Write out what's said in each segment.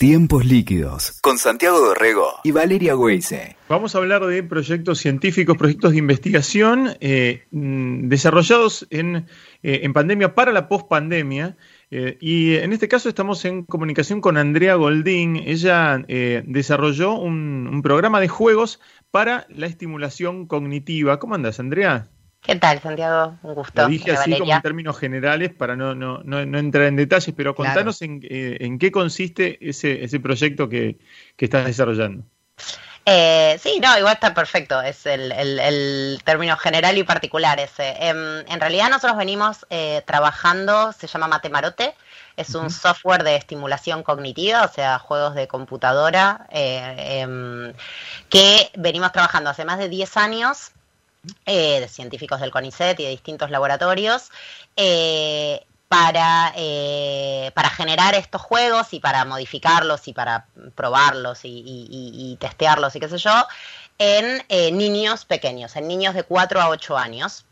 Tiempos líquidos con Santiago Dorrego y Valeria Weise. Vamos a hablar de proyectos científicos, proyectos de investigación eh, mm, desarrollados en, eh, en, pandemia para la pospandemia. Eh, y en este caso estamos en comunicación con Andrea Goldín. Ella desarrolló un, un programa de juegos para la estimulación cognitiva. ¿Cómo andas, Andrea? ¿Qué tal, Santiago? Un gusto. Lo dije así como en términos generales para no, no, no, entrar en detalles, pero contanos en, eh, en, qué consiste ese, ese proyecto que, que estás desarrollando. Eh, sí, no, igual está perfecto, es el, el, término general y particular ese. Em, en realidad nosotros venimos eh, trabajando, se llama Matemarote, es un software de estimulación cognitiva, o sea, juegos de computadora, em, que venimos trabajando hace más de 10 años eh, de científicos del CONICET y de distintos laboratorios, eh, para, eh, para generar estos juegos y para modificarlos y para probarlos y, testearlos y qué sé yo, en niños pequeños, en niños de 4 a 8 años.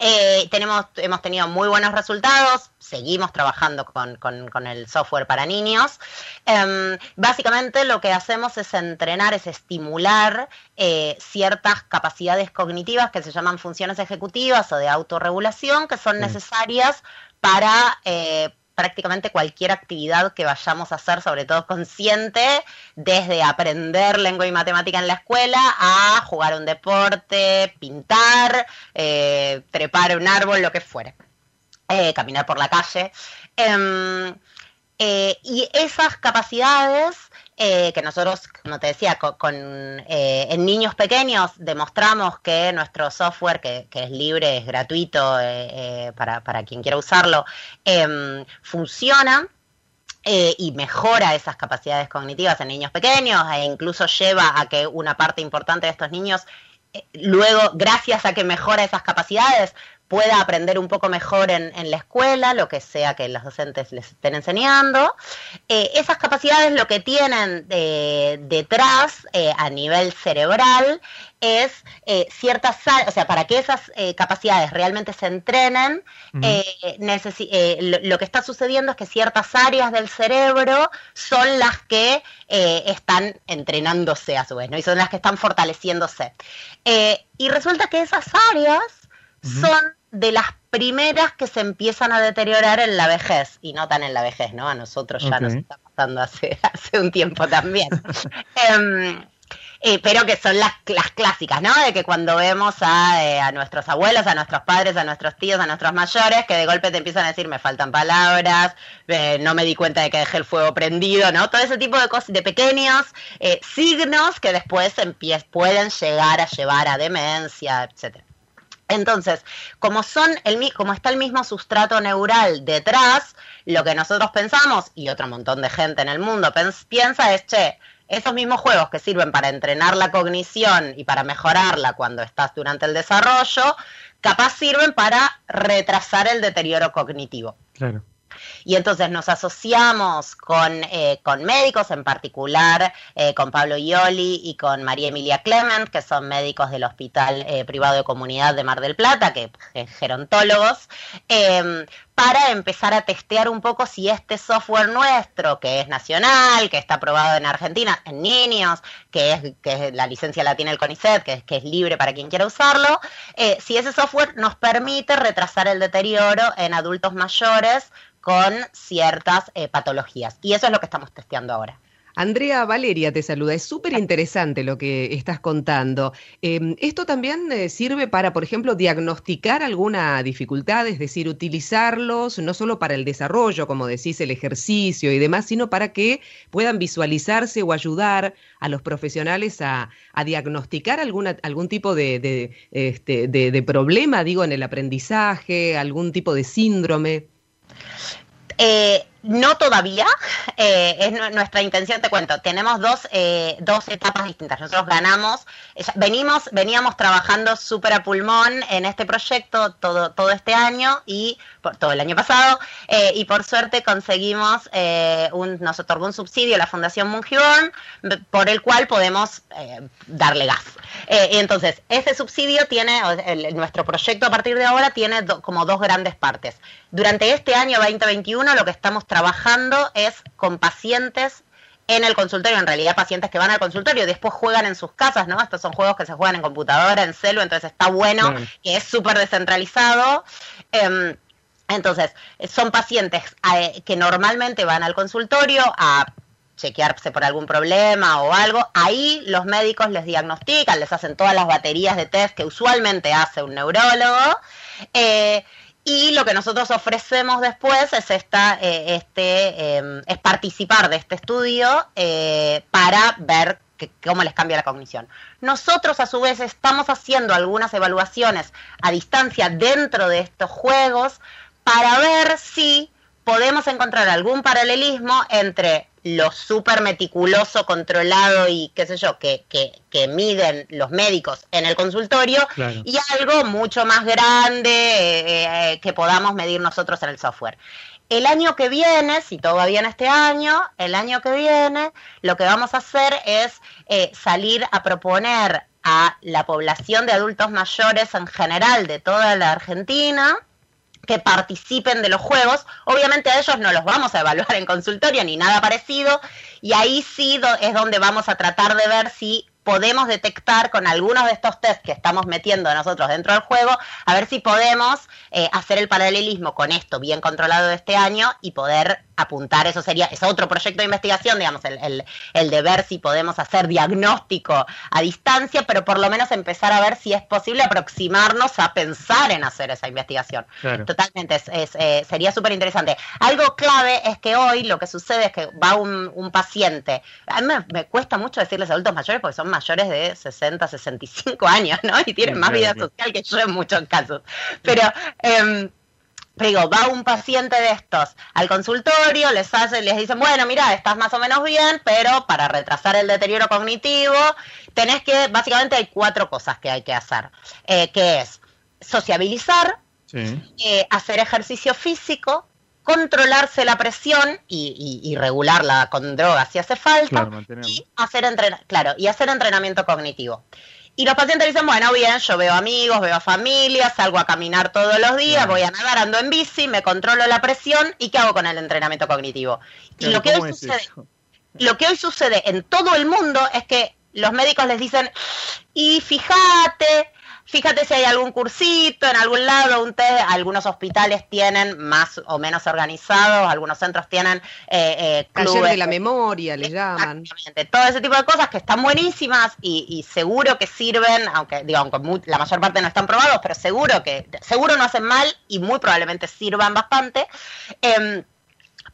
Eh, tenemos, hemos tenido muy buenos resultados, seguimos trabajando con, el software para niños. Em, básicamente lo que hacemos es entrenar, es estimular eh, ciertas capacidades cognitivas que se llaman funciones ejecutivas o de autorregulación que son necesarias para eh, prácticamente cualquier actividad que vayamos a hacer, sobre todo consciente, desde aprender lengua y matemática en la escuela a jugar un deporte, pintar, eh, trepar un árbol, lo que fuere, eh, caminar por la calle. Em, eh, y esas capacidades eh, que nosotros, como te decía, con, eh, en niños pequeños demostramos que nuestro software, que, es libre, es gratuito eh, para, quien quiera usarlo, em, funciona. y mejora esas capacidades cognitivas en niños pequeños e incluso lleva a que una parte importante de estos niños luego, gracias a que mejora esas capacidades, pueda aprender un poco mejor en, la escuela, lo que sea que los docentes les estén enseñando. Eh, esas capacidades lo que tienen detrás eh, a nivel cerebral es eh, ciertas, o sea, para que esas capacidades realmente se entrenen, lo, que está sucediendo es que ciertas áreas del cerebro son las que están entrenándose a su vez, ¿no? Y son las que están fortaleciéndose. y resulta que esas áreas son de las primeras que se empiezan a deteriorar en la vejez, y no tan en la vejez, ¿no? A nosotros ya nos está pasando hace, hace un tiempo también. Em, eh, pero que son las, las clásicas, ¿no? De que cuando vemos a, eh, a, nuestros abuelos, a nuestros padres, a nuestros tíos, a nuestros mayores, que de golpe te empiezan a decir, me faltan palabras, eh, no me di cuenta de que dejé el fuego prendido, ¿no? Todo ese tipo de cosas, de pequeños signos que después pueden llegar a llevar a demencia, etcétera. Entonces, como son el como está el mismo sustrato neural detrás, lo que nosotros pensamos y otro montón de gente en el mundo piensa es, che, esos mismos juegos que sirven para entrenar la cognición y para mejorarla cuando estás durante el desarrollo, capaz sirven para retrasar el deterioro cognitivo. Claro. Y entonces nos asociamos con, eh, con médicos, en particular eh, con Pablo Ioli y con María Emilia Clement, que son médicos del Hospital eh, Privado de Comunidad de Mar del Plata, que es gerontólogos, em, para empezar a testear un poco si este software nuestro, que es nacional, que está aprobado en Argentina, en niños, que es, que la licencia la tiene el CONICET, que es, que es libre para quien quiera usarlo, si ese software nos permite retrasar el deterioro en adultos mayores con ciertas eh, patologías. Y eso es lo que estamos testeando ahora. Andrea Valeria te saluda. Es súper interesante lo que estás contando. Em, esto también eh, sirve para, por ejemplo, diagnosticar alguna dificultad, es decir, utilizarlos no solo para el desarrollo, como decís, el ejercicio y demás, sino para que puedan visualizarse o ayudar a los profesionales a, diagnosticar alguna, algún tipo de, este, de problema, digo, en el aprendizaje, algún tipo de síndrome. Eh, no todavía, eh, es nuestra intención, te cuento, tenemos dos, eh, dos etapas distintas. Nosotros ganamos, venimos, veníamos trabajando súper a pulmón en este proyecto todo, todo este año y por, todo el año pasado, y por suerte conseguimos, un, nos otorgó un subsidio la Fundación Mungiborn, por el cual podemos darle gas. entonces, ese subsidio tiene, nuestro proyecto a partir de ahora tiene como dos grandes partes. Durante este año 2021 lo que estamos trabajando es con pacientes en el consultorio, en realidad pacientes que van al consultorio y después juegan en sus casas, ¿no? Estos son juegos que se juegan en computadora, en celu, entonces está bueno, que es súper descentralizado. Em, entonces, son pacientes eh, que normalmente van al consultorio a chequearse por algún problema o algo, ahí los médicos les diagnostican, les hacen todas las baterías de test que usualmente hace un neurólogo. Eh, y lo que nosotros ofrecemos después es esta, eh, este, em, es participar de este estudio eh, para ver cómo les cambia la cognición. Nosotros a su vez estamos haciendo algunas evaluaciones a distancia dentro de estos juegos para ver si podemos encontrar algún paralelismo entre lo súper meticuloso, controlado y qué sé yo, que, que, miden los médicos en el consultorio y algo mucho más grande eh, eh, que podamos medir nosotros en el software. El año que viene, si todo va bien este año, el año que viene lo que vamos a hacer es eh, salir a proponer a la población de adultos mayores en general de toda la Argentina, que participen de los juegos. Obviamente a ellos no los vamos a evaluar en consultorio ni nada parecido y ahí sí es donde vamos a tratar de ver si podemos detectar con algunos de estos test que estamos metiendo nosotros dentro del juego, a ver si podemos eh, hacer el paralelismo con esto bien controlado de este año y poder apuntar, eso sería, es otro proyecto de investigación, digamos, el, el, de ver si podemos hacer diagnóstico a distancia, pero por lo menos empezar a ver si es posible aproximarnos a pensar en hacer esa investigación. Totalmente, es, eh, sería súper interesante. Algo clave es que hoy lo que sucede es que va un, un paciente, a mí me, cuesta mucho decirles adultos mayores porque son mayores de 60, 65 años, ¿no? Y tienen más vida social que yo en muchos casos. Pero... Eh, digo, va un paciente de estos al consultorio, les hace, les dicen, bueno, mira, estás más o menos bien, pero para retrasar el deterioro cognitivo, tenés que, básicamente hay cuatro cosas que hay que hacer, eh, que es sociabilizar, eh, hacer ejercicio físico, controlarse la presión y, regularla con drogas si hace falta, y hacer claro, y hacer entrenamiento cognitivo. Y los pacientes dicen, bueno, bien, yo veo amigos, veo familia, salgo a caminar todos los días, voy a nadar, ando en bici, me controlo la presión y ¿qué hago con el entrenamiento cognitivo? y lo que, hoy sucede, lo que hoy sucede en todo el mundo es que los médicos les dicen, y fíjate, Fíjate si hay algún cursito en algún lado, un test, algunos hospitales tienen más o menos organizados, algunos centros tienen eh, eh clubes. de la memoria, le llaman. Todo ese tipo de cosas que están buenísimas y, seguro que sirven, aunque digo, aunque la mayor parte no están probados, pero seguro que seguro no hacen mal y muy probablemente sirvan bastante. Em,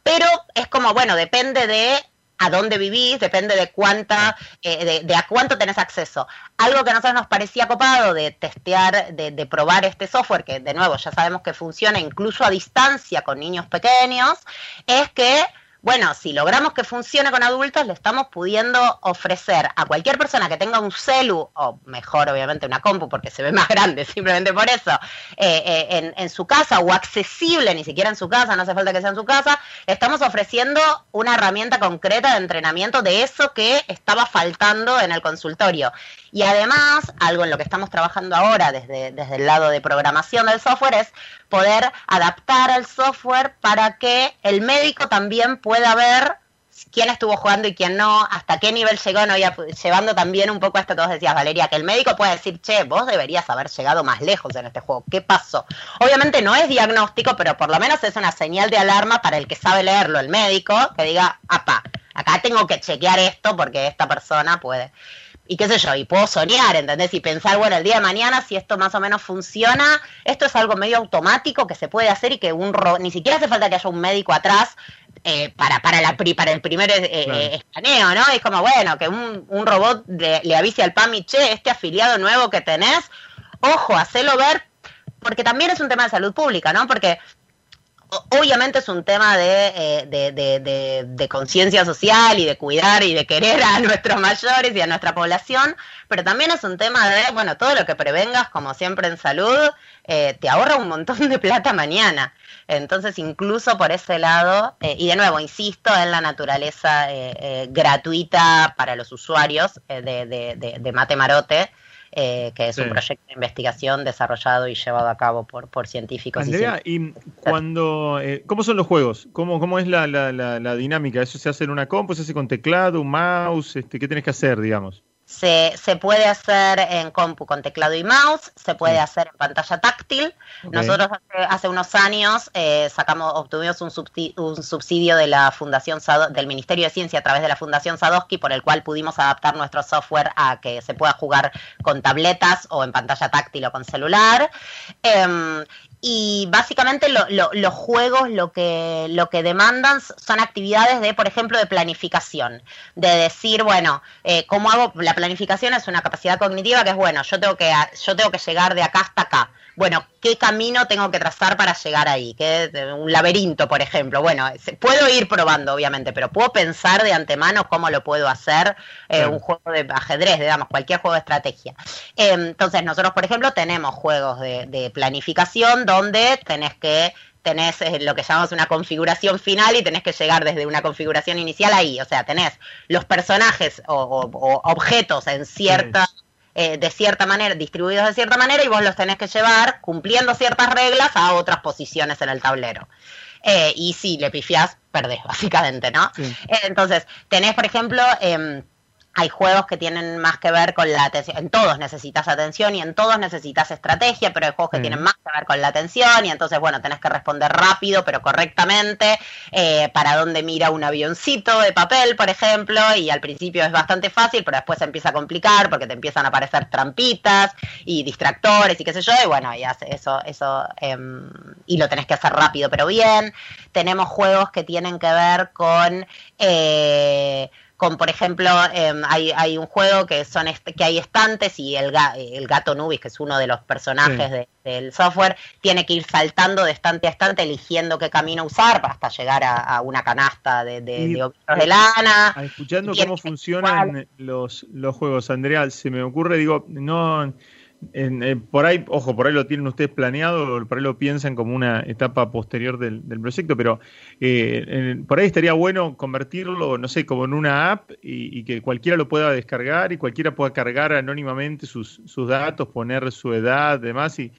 pero es como, bueno, depende de a dónde vivís, depende de cuánta, eh, de, a cuánto tenés acceso. Algo que a nosotros nos parecía copado de testear, de, de, probar este software, que de nuevo ya sabemos que funciona incluso a distancia con niños pequeños, es que bueno, si logramos que funcione con adultos, le estamos pudiendo ofrecer a cualquier persona que tenga un celu, o mejor obviamente una compu porque se ve más grande, simplemente por eso, eh, eh, en, su casa o accesible, ni siquiera en su casa, no hace falta que sea en su casa, estamos ofreciendo una herramienta concreta de entrenamiento de eso que estaba faltando en el consultorio. Y además, algo en lo que estamos trabajando ahora desde, desde el lado de programación del software es poder adaptar el software para que el médico también pueda ver quién estuvo jugando y quién no, hasta qué nivel llegó, no llevando también un poco esto que vos decías, Valeria, que el médico puede decir, che, vos deberías haber llegado más lejos en este juego, ¿qué pasó? Obviamente no es diagnóstico, pero por lo menos es una señal de alarma para el que sabe leerlo, el médico, que diga, apa, acá tengo que chequear esto porque esta persona puede y qué sé yo, y puedo soñar, ¿entendés? Y pensar, bueno, el día de mañana, si esto más o menos funciona, esto es algo medio automático que se puede hacer y que un ni siquiera hace falta que haya un médico atrás eh, para, para, la, para el primer eh, eh, escaneo, ¿no? Es como, bueno, que un, un robot le, avise al PAMI, che, este afiliado nuevo que tenés, ojo, hacelo ver, porque también es un tema de salud pública, ¿no? Porque obviamente es un tema eh, de, conciencia social y de cuidar y de querer a nuestros mayores y a nuestra población, pero también es un tema de, bueno, todo lo que prevengas, como siempre en salud, eh, te ahorra un montón de plata mañana. Entonces, incluso por ese lado, eh, y de nuevo, insisto en la naturaleza gratuita para los usuarios de, de Mate Marote, que es un proyecto de investigación desarrollado y llevado a cabo por, por científicos. Andrea, y, cuando, ¿cómo son los juegos? ¿Cómo, cómo es la, la, la, dinámica? ¿Eso se hace en una compu, se hace con teclado, un mouse? Este, ¿Qué tenés que hacer, digamos? Se, se, puede hacer en compu con teclado y mouse, se puede hacer en pantalla táctil. Nosotros hace, unos años eh, sacamos, obtuvimos un, un, subsidio de la Fundación del Ministerio de Ciencia a través de la Fundación Sadowski, por el cual pudimos adaptar nuestro software a que se pueda jugar con tabletas o en pantalla táctil o con celular. Em, y básicamente los juegos lo que, lo que demandan son actividades de, por ejemplo, de planificación, de decir, bueno, eh, ¿cómo hago? La planificación es una capacidad cognitiva que es, bueno, yo tengo que, yo tengo que llegar de acá hasta acá bueno, ¿qué camino tengo que trazar para llegar ahí? ¿Qué, un laberinto, por ejemplo. Bueno, puedo ir probando, obviamente, pero puedo pensar de antemano cómo lo puedo hacer eh, un juego de ajedrez, digamos, cualquier juego de estrategia. Em, entonces, nosotros, por ejemplo, tenemos juegos de, planificación donde tenés que tenés eh, lo que llamamos una configuración final y tenés que llegar desde una configuración inicial ahí. O sea, tenés los personajes o, objetos en cierta eh, de cierta manera, distribuidos de cierta manera y vos los tenés que llevar cumpliendo ciertas reglas a otras posiciones en el tablero. Eh, y si le pifiás, perdés, básicamente, ¿no? entonces, tenés, por ejemplo, em, hay juegos que tienen más que ver con la atención. En todos necesitas atención y en todos necesitas estrategia, pero hay juegos que tienen más que ver con la atención y entonces, bueno, tenés que responder rápido, pero correctamente, eh, para dónde mira un avioncito de papel, por ejemplo, y al principio es bastante fácil, pero después se empieza a complicar porque te empiezan a aparecer trampitas y distractores y qué sé yo, y bueno, y eso, eso, em, y lo tenés que hacer rápido, pero bien. Tenemos juegos que tienen que ver con... Eh, con por ejemplo em, hay, hay, un juego que son que hay estantes y el, el gato Nubis que es uno de los personajes del software tiene que ir saltando de estante a estante eligiendo qué camino usar hasta llegar a, una canasta de, de, de, lana. escuchando cómo funcionan los, los juegos Andrea se me ocurre digo no eh, por ahí, ojo, por ahí lo tienen ustedes planeado, por ahí lo piensan como una etapa posterior del, proyecto, pero eh, por ahí estaría bueno convertirlo, no sé, como en una app y, que cualquiera lo pueda descargar y cualquiera pueda cargar anónimamente sus, datos, poner su edad, demás y,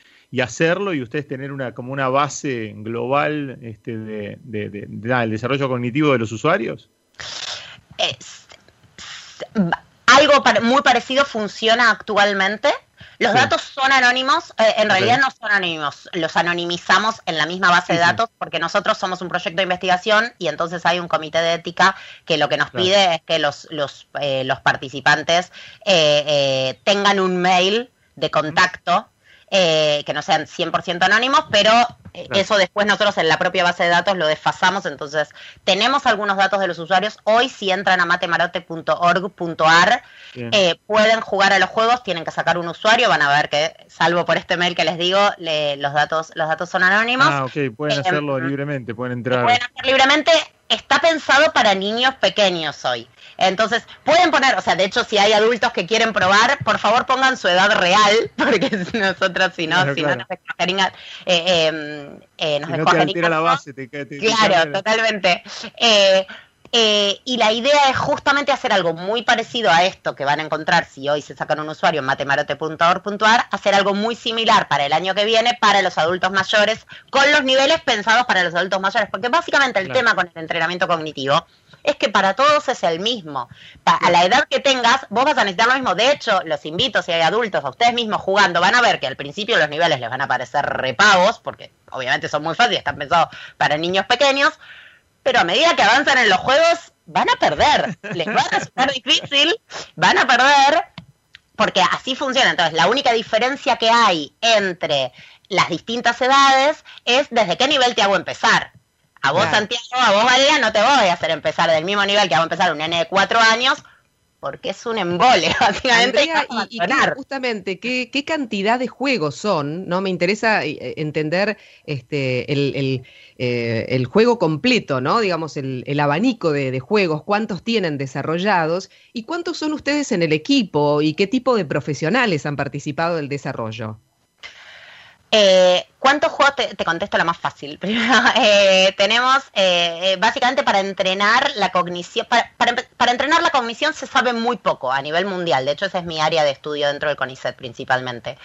hacerlo y ustedes tener una como una base global este, de, de, desarrollo cognitivo de los usuarios. algo muy parecido funciona actualmente los datos son anónimos, eh, en realidad no son anónimos, los anonimizamos en la misma base de datos porque nosotros somos un proyecto de investigación y entonces hay un comité de ética que lo que nos pide es que los, los, eh, los participantes eh, tengan un mail de contacto eh, que no sean 100% anónimos, pero eh, eso después nosotros en la propia base de datos lo desfasamos, entonces tenemos algunos datos de los usuarios. Hoy si entran a matemarote.org.ar eh, pueden jugar a los juegos, tienen que sacar un usuario, van a ver que, salvo por este mail que les digo, los, datos, los datos son anónimos. Ah, ok, pueden hacerlo libremente, pueden entrar. Pueden hacer libremente, está pensado para niños pequeños hoy. Entonces, pueden poner, o sea, de hecho, si hay adultos que quieren probar, por favor pongan su edad real, porque nosotros, si no, si no nos escogerían, eh, em, eh, nos si no la base, te, Claro, totalmente. Eh, y la idea es justamente hacer algo muy parecido a esto que van a encontrar si hoy se sacan un usuario en matemarote.org.ar, hacer algo muy similar para el año que viene para los adultos mayores, con los niveles pensados para los adultos mayores, porque básicamente el tema con el entrenamiento cognitivo es que para todos es el mismo. a la edad que tengas, vos vas a necesitar lo mismo. De hecho, los invito, si hay adultos, a ustedes mismos jugando, van a ver que al principio los niveles les van a parecer repagos, porque obviamente son muy fáciles, están pensados para niños pequeños, pero a medida que avanzan en los juegos, van a perder. Les va a resultar difícil, van a perder, porque así funciona. Entonces, la única diferencia que hay entre las distintas edades es desde qué nivel te hago empezar. A vos, Santiago, a vos, Valeria, no te voy a hacer empezar del mismo nivel que hago empezar un nene de cuatro años, porque es un embole, básicamente. y, justamente, ¿qué, cantidad de juegos son? ¿no? Me interesa eh, entender este, el, eh, el, juego completo, ¿no? Digamos, el, abanico de, juegos, cuántos tienen desarrollados y cuántos son ustedes en el equipo y qué tipo de profesionales han participado del desarrollo. Eh, ¿Cuántos juegos? Te, contesto la más fácil. Eh, tenemos eh, básicamente para entrenar la cognición, para, entrenar la cognición se sabe muy poco a nivel mundial. De hecho, esa es mi área de estudio dentro del CONICET principalmente.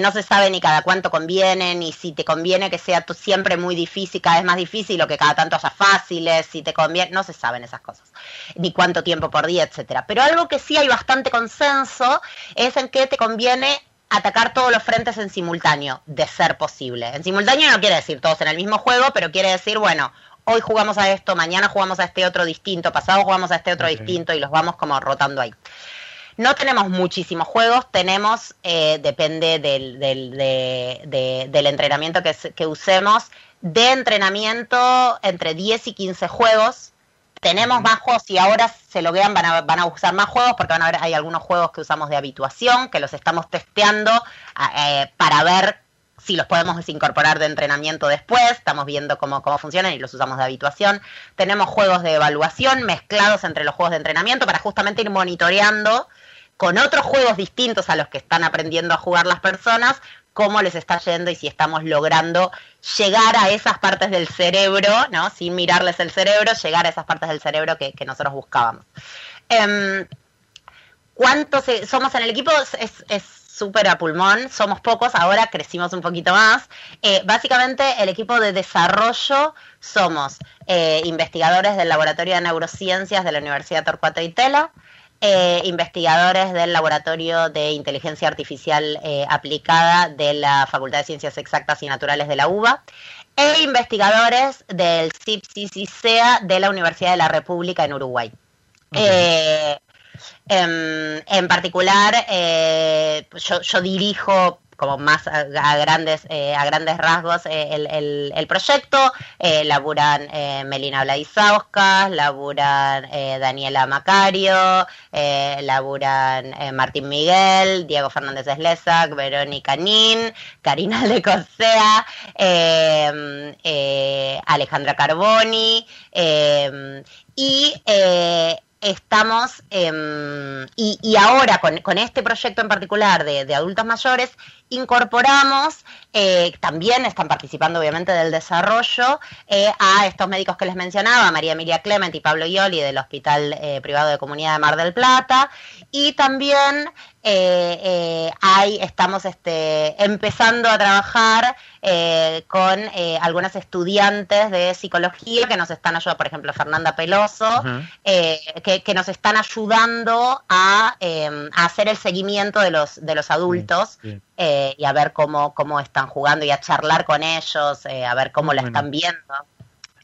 No se sabe ni cada cuánto conviene, ni si te conviene que sea siempre muy difícil, cada vez más difícil, o que cada tanto haya fáciles, si te conviene, no se saben esas cosas. Ni cuánto tiempo por día, etcétera. Pero algo que sí hay bastante consenso es en que te conviene atacar todos los frentes en simultáneo, de ser posible. En simultáneo no quiere decir todos en el mismo juego, pero quiere decir, bueno, hoy jugamos a esto, mañana jugamos a este otro distinto, pasado jugamos a este otro distinto y los vamos como rotando ahí. No tenemos muchísimos juegos, tenemos, eh, depende del, del, entrenamiento que, que, usemos, de entrenamiento entre 10 y 15 juegos. Tenemos más juegos y ahora se loguean, van a, van a usar más juegos porque van a ver, hay algunos juegos que usamos de habituación, que los estamos testeando eh, para ver si los podemos incorporar de entrenamiento después, estamos viendo cómo, cómo funcionan y los usamos de habituación. Tenemos juegos de evaluación mezclados entre los juegos de entrenamiento para justamente ir monitoreando con otros juegos distintos a los que están aprendiendo a jugar las personas, cómo les está yendo y si estamos logrando llegar a esas partes del cerebro, ¿no? Sin mirarles el cerebro, llegar a esas partes del cerebro que, nosotros buscábamos. Eh, ¿Cuántos somos en el equipo? Es, es súper a pulmón, somos pocos, ahora crecimos un poquito más. Eh, básicamente el equipo de desarrollo somos eh, investigadores del Laboratorio de Neurociencias de la Universidad Torcuato y Tela, eh, investigadores del Laboratorio de Inteligencia Artificial Aplicada de la Facultad de Ciencias Exactas y Naturales de la UBA, e investigadores del CIPSICISEA de la Universidad de la República en Uruguay. Em, en particular, eh, yo, yo, dirijo como más a, grandes eh, a grandes rasgos eh, el, el, proyecto. Laburan Melina Bladisauskas laburan Daniela Macario laburan Martín Miguel Diego Fernández Eslezac Verónica Nin Karina Lecosea em, Alejandra Carboni y estamos, em, y, ahora con, este proyecto en particular de, adultos mayores, incorporamos, eh, también están participando obviamente del desarrollo, eh, a estos médicos que les mencionaba, María Emilia Clement y Pablo Ioli del Hospital eh, Privado de Comunidad de Mar del Plata, y también eh, eh, ahí estamos este, empezando a trabajar eh, con algunas estudiantes de psicología que nos están ayudando, por ejemplo, Fernanda Peloso, que, nos están ayudando a, hacer el seguimiento de los, de los adultos y a ver cómo, cómo están jugando y a charlar con ellos, a ver cómo la están viendo.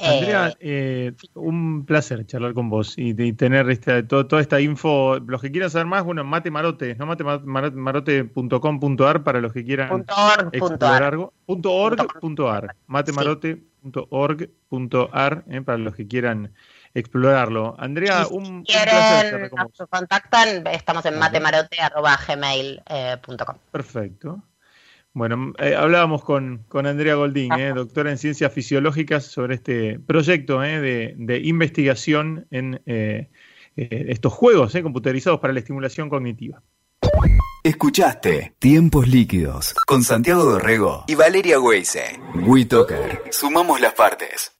Andrea, eh, eh un placer charlar con vos y, tener esta, toda esta info. Los que quieran saber más, bueno, Mate Marote, ¿no? matemarote.com.ar para los que quieran punto org, explorar algo. Punto org.ar, matemarote.org.ar eh, para los que quieran explorarlo. Andrea, un, si quieren, nos contactan, estamos en matemarote.gmail.com. Perfecto. Bueno, eh, hablábamos con, Andrea Goldín, eh, doctora en ciencias fisiológicas, sobre este proyecto eh, de, investigación en estos juegos computarizados para la estimulación cognitiva. Escuchaste Tiempos Líquidos con Santiago Dorrego y Valeria Weise. WeToker. Sumamos las partes.